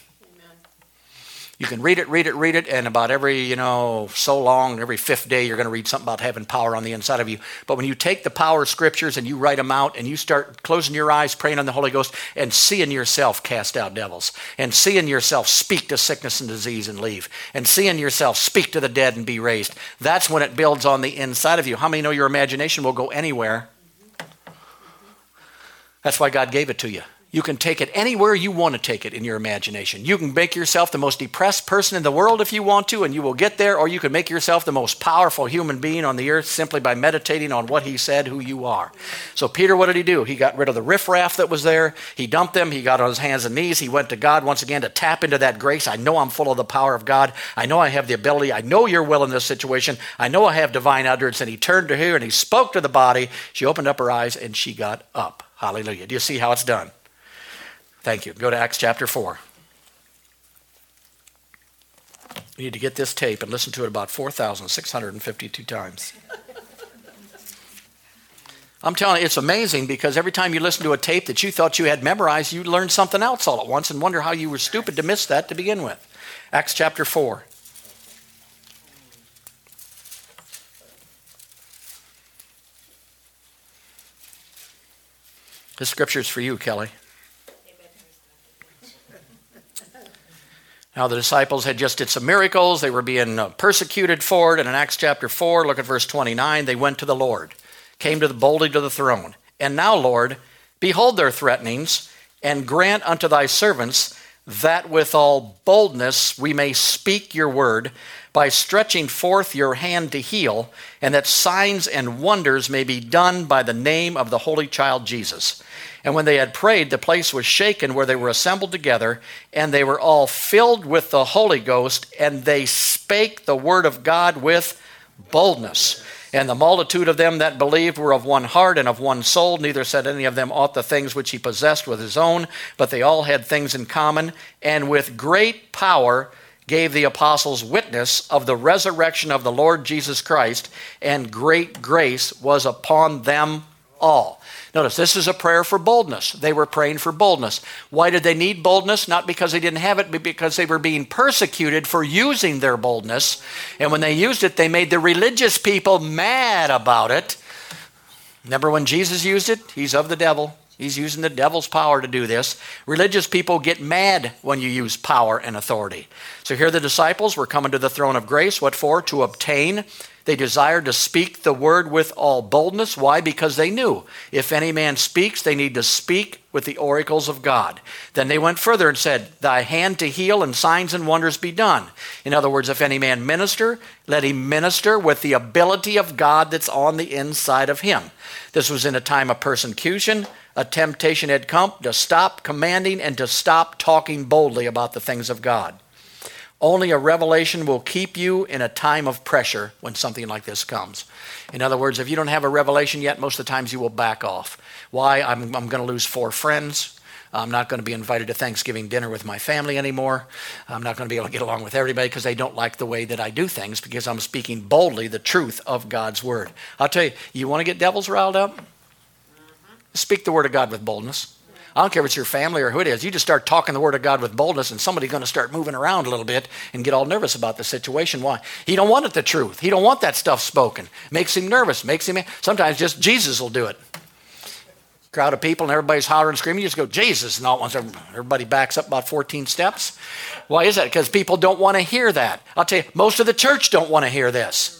You can read it, read it, read it, and about every, you know, so long, every fifth day, you're going to read something about having power on the inside of you. But when you take the power scriptures and you write them out and you start closing your eyes, praying on the Holy Ghost, and seeing yourself cast out devils, and seeing yourself speak to sickness and disease and leave, and seeing yourself speak to the dead and be raised, that's when it builds on the inside of you. How many know your imagination will go anywhere? That's why God gave it to you. You can take it anywhere you want to take it in your imagination. You can make yourself the most depressed person in the world if you want to, and you will get there, or you can make yourself the most powerful human being on the earth simply by meditating on what he said, who you are. So, Peter, what did he do? He got rid of the riffraff that was there. He dumped them. He got on his hands and knees. He went to God once again to tap into that grace. I know I'm full of the power of God. I know I have the ability. I know you're will in this situation. I know I have divine utterance. And he turned to her and he spoke to the body. She opened up her eyes and she got up. Hallelujah. Do you see how it's done? Thank you. Go to Acts chapter 4. You need to get this tape and listen to it about 4,652 times. I'm telling you, it's amazing because every time you listen to a tape that you thought you had memorized, you learn something else all at once and wonder how you were stupid to miss that to begin with. Acts chapter 4. This scripture is for you, Kelly. Now, the disciples had just did some miracles. They were being uh, persecuted for it. And in Acts chapter 4, look at verse 29, they went to the Lord, came to the, boldly to the throne. And now, Lord, behold their threatenings, and grant unto thy servants that with all boldness we may speak your word by stretching forth your hand to heal, and that signs and wonders may be done by the name of the Holy Child Jesus. And when they had prayed, the place was shaken where they were assembled together, and they were all filled with the Holy Ghost, and they spake the word of God with boldness. And the multitude of them that believed were of one heart and of one soul. Neither said any of them aught the things which he possessed with his own, but they all had things in common. And with great power gave the apostles witness of the resurrection of the Lord Jesus Christ, and great grace was upon them all. Notice this is a prayer for boldness. They were praying for boldness. Why did they need boldness? Not because they didn't have it, but because they were being persecuted for using their boldness. And when they used it, they made the religious people mad about it. Remember when Jesus used it? He's of the devil. He's using the devil's power to do this. Religious people get mad when you use power and authority. So here the disciples were coming to the throne of grace. What for? To obtain They desired to speak the word with all boldness. Why? Because they knew if any man speaks, they need to speak with the oracles of God. Then they went further and said, Thy hand to heal and signs and wonders be done. In other words, if any man minister, let him minister with the ability of God that's on the inside of him. This was in a time of persecution. A temptation had come to stop commanding and to stop talking boldly about the things of God. Only a revelation will keep you in a time of pressure when something like this comes. In other words, if you don't have a revelation yet, most of the times you will back off. Why? I'm, I'm going to lose four friends. I'm not going to be invited to Thanksgiving dinner with my family anymore. I'm not going to be able to get along with everybody because they don't like the way that I do things because I'm speaking boldly the truth of God's word. I'll tell you, you want to get devils riled up? Speak the word of God with boldness. I don't care if it's your family or who it is. You just start talking the word of God with boldness, and somebody's going to start moving around a little bit and get all nervous about the situation. Why? He don't want it the truth. He don't want that stuff spoken. Makes him nervous. Makes him. Sometimes just Jesus will do it. Crowd of people and everybody's hollering and screaming. You just go Jesus, and all once everybody backs up about 14 steps. Why is that? Because people don't want to hear that. I'll tell you, most of the church don't want to hear this.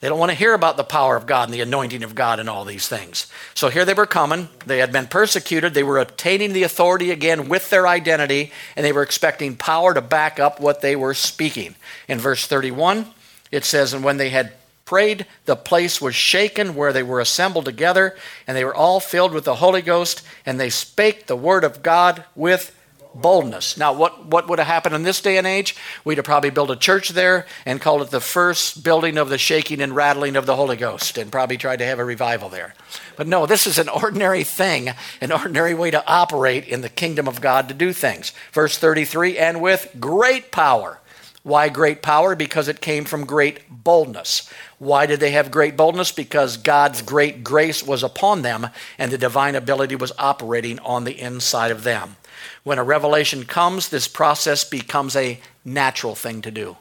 They don't want to hear about the power of God and the anointing of God and all these things. So here they were coming. They had been persecuted. They were obtaining the authority again with their identity, and they were expecting power to back up what they were speaking. In verse 31, it says, And when they had prayed, the place was shaken where they were assembled together, and they were all filled with the Holy Ghost, and they spake the word of God with boldness. Now, what, what would have happened in this day and age? We'd have probably built a church there and called it the first building of the shaking and rattling of the Holy Ghost and probably tried to have a revival there. But no, this is an ordinary thing, an ordinary way to operate in the kingdom of God to do things. Verse 33 and with great power. Why great power? Because it came from great boldness. Why did they have great boldness? Because God's great grace was upon them and the divine ability was operating on the inside of them. When a revelation comes, this process becomes a natural thing to do.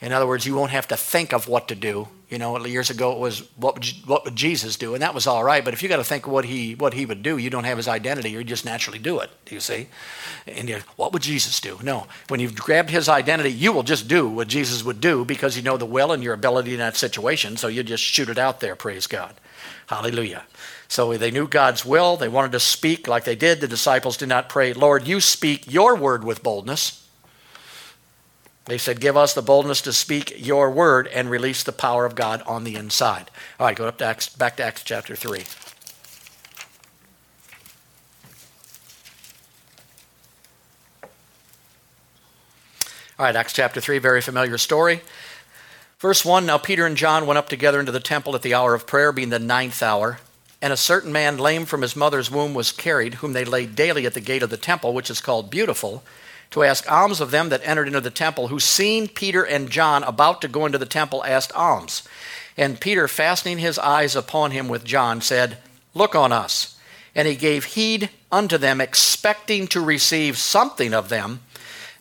In other words, you won't have to think of what to do. You know, years ago it was what would, what would Jesus do, and that was all right. But if you got to think what he what he would do, you don't have his identity. You just naturally do it. You see? And what would Jesus do? No, when you've grabbed his identity, you will just do what Jesus would do because you know the will and your ability in that situation. So you just shoot it out there. Praise God. Hallelujah. So they knew God's will. They wanted to speak like they did. The disciples did not pray, Lord, you speak your word with boldness. They said, Give us the boldness to speak your word and release the power of God on the inside. All right, go up to Acts, back to Acts chapter 3. All right, Acts chapter 3, very familiar story. Verse 1 Now Peter and John went up together into the temple at the hour of prayer, being the ninth hour. And a certain man, lame from his mother's womb, was carried, whom they laid daily at the gate of the temple, which is called Beautiful, to ask alms of them that entered into the temple, who, seeing Peter and John about to go into the temple, asked alms. And Peter, fastening his eyes upon him with John, said, Look on us. And he gave heed unto them, expecting to receive something of them.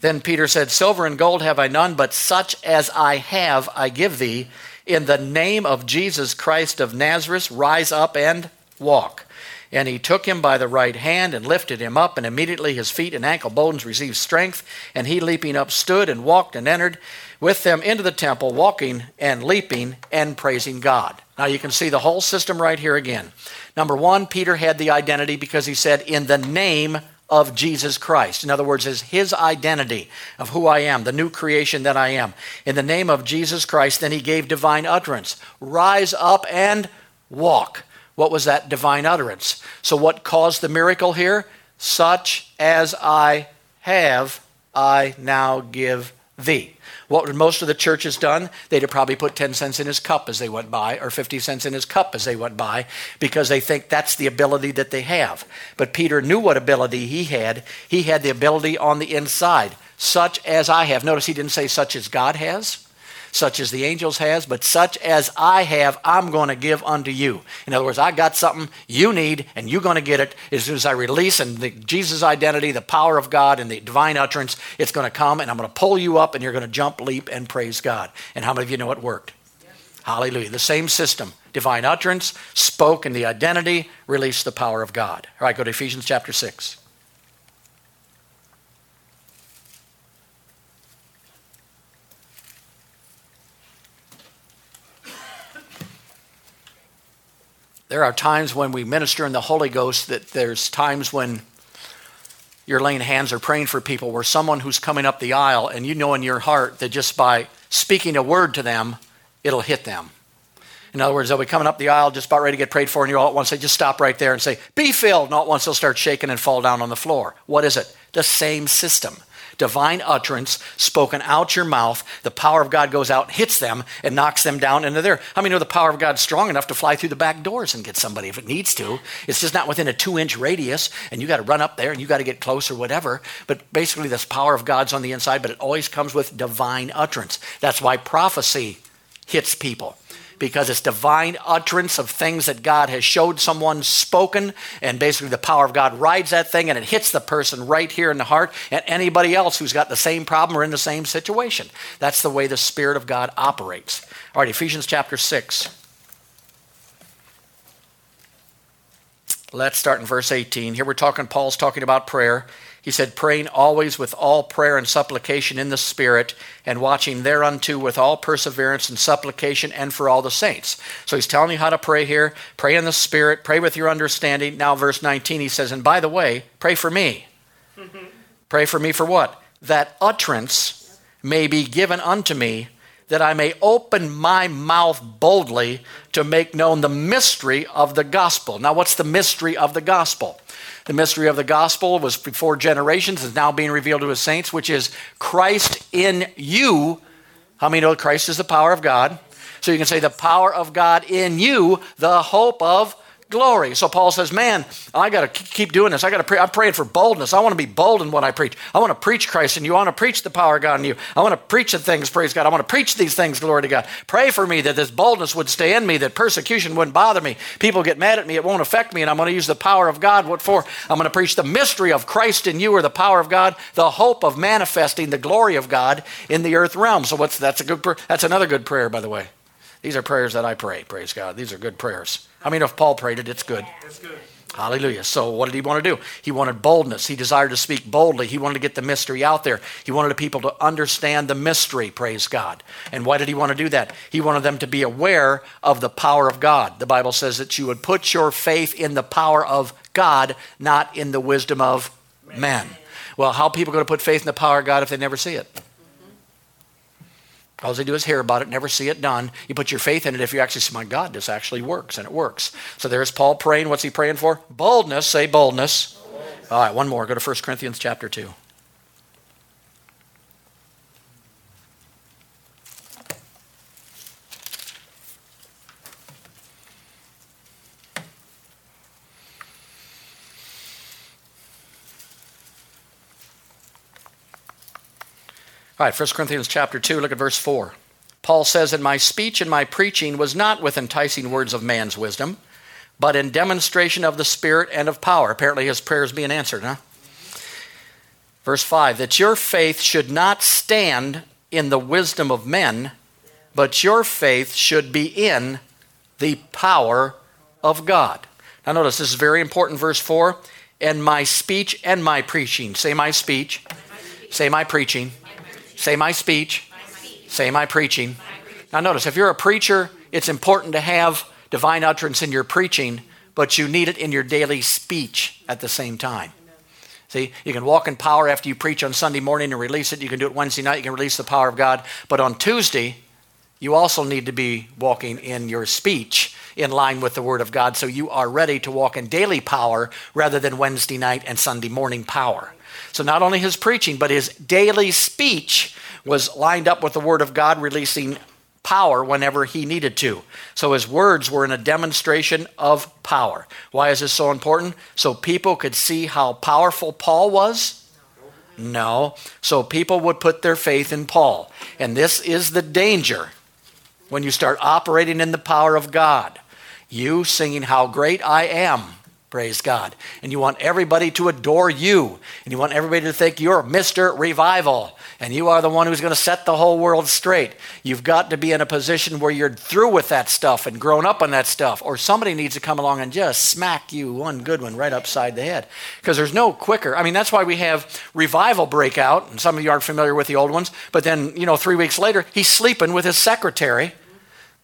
Then Peter said, Silver and gold have I none, but such as I have I give thee in the name of Jesus Christ of Nazareth, rise up and walk. And he took him by the right hand and lifted him up, and immediately his feet and ankle bones received strength. And he, leaping up, stood and walked and entered with them into the temple, walking and leaping and praising God. Now you can see the whole system right here again. Number one, Peter had the identity because he said, In the name of Jesus Christ. In other words, is his identity of who I am, the new creation that I am. In the name of Jesus Christ, then he gave divine utterance. Rise up and walk. What was that divine utterance? So, what caused the miracle here? Such as I have, I now give thee. What would most of the churches done? They'd have probably put 10 cents in his cup as they went by, or 50 cents in his cup as they went by, because they think that's the ability that they have. But Peter knew what ability he had. He had the ability on the inside, such as I have. Notice he didn't say such as God has such as the angels has, but such as I have, I'm going to give unto you. In other words, I got something you need, and you're going to get it as soon as I release and the Jesus identity, the power of God, and the divine utterance. It's going to come, and I'm going to pull you up, and you're going to jump, leap, and praise God. And how many of you know it worked? Hallelujah. The same system. Divine utterance, spoke in the identity, released the power of God. All right, go to Ephesians chapter 6. There are times when we minister in the Holy Ghost that there's times when you're laying hands or praying for people where someone who's coming up the aisle and you know in your heart that just by speaking a word to them, it'll hit them. In other words, they'll be coming up the aisle just about ready to get prayed for, and you all at once they just stop right there and say, Be filled. At once they'll start shaking and fall down on the floor. What is it? The same system divine utterance spoken out your mouth, the power of God goes out, hits them, and knocks them down into there. How many know the power of God's strong enough to fly through the back doors and get somebody if it needs to? It's just not within a two inch radius, and you got to run up there and you got to get close or whatever. But basically, this power of God's on the inside, but it always comes with divine utterance. That's why prophecy hits people because it's divine utterance of things that God has showed someone spoken, and basically the power of God rides that thing and it hits the person right here in the heart and anybody else who's got the same problem or in the same situation. That's the way the Spirit of God operates. All right, Ephesians chapter 6. Let's start in verse 18. Here we're talking, Paul's talking about prayer. He said, praying always with all prayer and supplication in the Spirit, and watching thereunto with all perseverance and supplication and for all the saints. So he's telling you how to pray here. Pray in the Spirit, pray with your understanding. Now, verse 19, he says, And by the way, pray for me. pray for me for what? That utterance may be given unto me, that I may open my mouth boldly to make known the mystery of the gospel. Now, what's the mystery of the gospel? The mystery of the gospel was before generations, is now being revealed to his saints, which is Christ in you. How many know Christ is the power of God? So you can say the power of God in you, the hope of glory. So Paul says, Man, I got to keep doing this. I got to pray. I'm praying for boldness. I want to be bold in what I preach. I want to preach Christ and you. I want to preach the power of God in you. I want to preach the things, praise God. I want to preach these things, glory to God. Pray for me that this boldness would stay in me, that persecution wouldn't bother me. People get mad at me, it won't affect me, and I'm going to use the power of God. What for? I'm going to preach the mystery of Christ in you or the power of God, the hope of manifesting the glory of God in the earth realm. So what's that's a good that's another good prayer, by the way. These are prayers that I pray, praise God. These are good prayers. I mean, if Paul prayed it, it's good. It's good. Hallelujah. So, what did he want to do? He wanted boldness. He desired to speak boldly. He wanted to get the mystery out there. He wanted the people to understand the mystery, praise God. And why did he want to do that? He wanted them to be aware of the power of God. The Bible says that you would put your faith in the power of God, not in the wisdom of men. Well, how are people going to put faith in the power of God if they never see it? All they do is hear about it, never see it done. You put your faith in it if you actually say, My God, this actually works, and it works. So there's Paul praying. What's he praying for? Boldness. Say boldness. boldness. All right, one more. Go to 1 Corinthians chapter 2. All right, 1 Corinthians chapter 2, look at verse 4. Paul says, And my speech and my preaching was not with enticing words of man's wisdom, but in demonstration of the Spirit and of power. Apparently his prayer is being answered, huh? Verse 5 That your faith should not stand in the wisdom of men, but your faith should be in the power of God. Now, notice this is very important, verse 4. And my speech and my preaching. Say my speech. Say my preaching Say my speech. my speech. Say my preaching. my preaching. Now, notice if you're a preacher, it's important to have divine utterance in your preaching, but you need it in your daily speech at the same time. See, you can walk in power after you preach on Sunday morning and release it. You can do it Wednesday night, you can release the power of God. But on Tuesday, you also need to be walking in your speech in line with the Word of God so you are ready to walk in daily power rather than Wednesday night and Sunday morning power. So not only his preaching, but his daily speech was lined up with the Word of God, releasing power whenever he needed to. So his words were in a demonstration of power. Why is this so important? So people could see how powerful Paul was? No. So people would put their faith in Paul. And this is the danger when you start operating in the power of God. You singing, How Great I Am Praise God. And you want everybody to adore you. And you want everybody to think you're Mr. Revival. And you are the one who's going to set the whole world straight. You've got to be in a position where you're through with that stuff and grown up on that stuff. Or somebody needs to come along and just smack you one good one right upside the head. Because there's no quicker. I mean, that's why we have revival breakout. And some of you aren't familiar with the old ones. But then, you know, three weeks later, he's sleeping with his secretary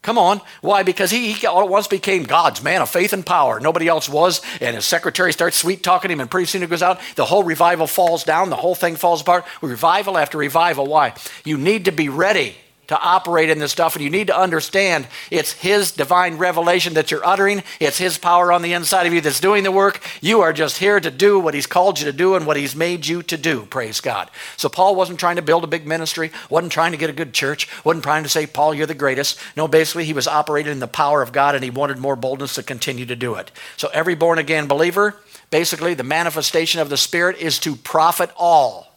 Come on. Why? Because he, he all at once became God's man of faith and power. Nobody else was. And his secretary starts sweet talking him, and pretty soon it goes out. The whole revival falls down. The whole thing falls apart. Revival after revival. Why? You need to be ready to operate in this stuff, and you need to understand it's His divine revelation that you're uttering. It's His power on the inside of you that's doing the work. You are just here to do what He's called you to do and what He's made you to do. Praise God. So Paul wasn't trying to build a big ministry, wasn't trying to get a good church, wasn't trying to say, Paul, you're the greatest. No, basically, he was operating in the power of God, and he wanted more boldness to continue to do it. So every born again believer, basically, the manifestation of the Spirit is to profit all.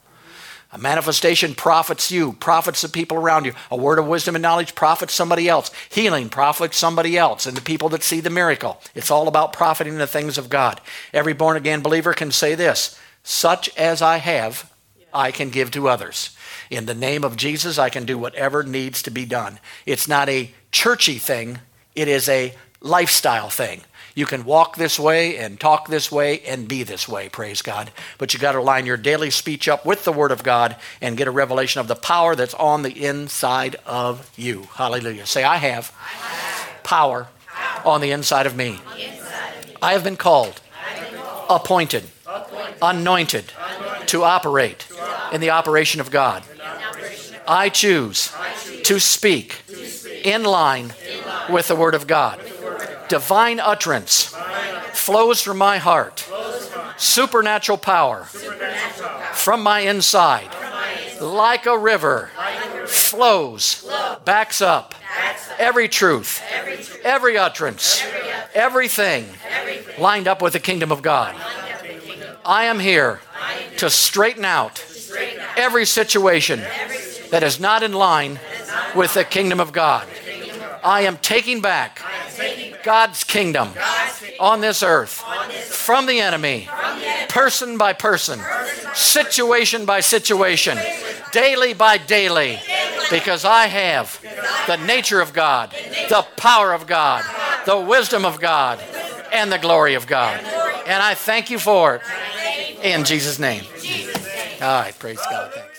A manifestation profits you, profits the people around you. A word of wisdom and knowledge profits somebody else. Healing profits somebody else and the people that see the miracle. It's all about profiting the things of God. Every born again believer can say this such as I have, I can give to others. In the name of Jesus, I can do whatever needs to be done. It's not a churchy thing, it is a lifestyle thing. You can walk this way and talk this way and be this way, praise God. But you got to line your daily speech up with the Word of God and get a revelation of the power that's on the inside of you. Hallelujah. Say, I have, I have power, power, on the inside of me. Inside of. I have been called, called appointed, appointed, anointed, anointed to, operate to operate in the operation of God. I choose, I choose to, speak to speak in line, in line with the Word of God divine utterance flows from my heart, supernatural power from my inside, like a river, flows, backs up every truth, every utterance, everything lined up with the kingdom of God. I am here to straighten out every situation that is not in line with the kingdom of God. I am taking back God's kingdom on this earth from the enemy, person by person, situation by situation, daily by daily, because I have the nature of God, the power of God, the wisdom of God, and the glory of God. And I thank you for it in Jesus' name. All right, praise God. Thanks.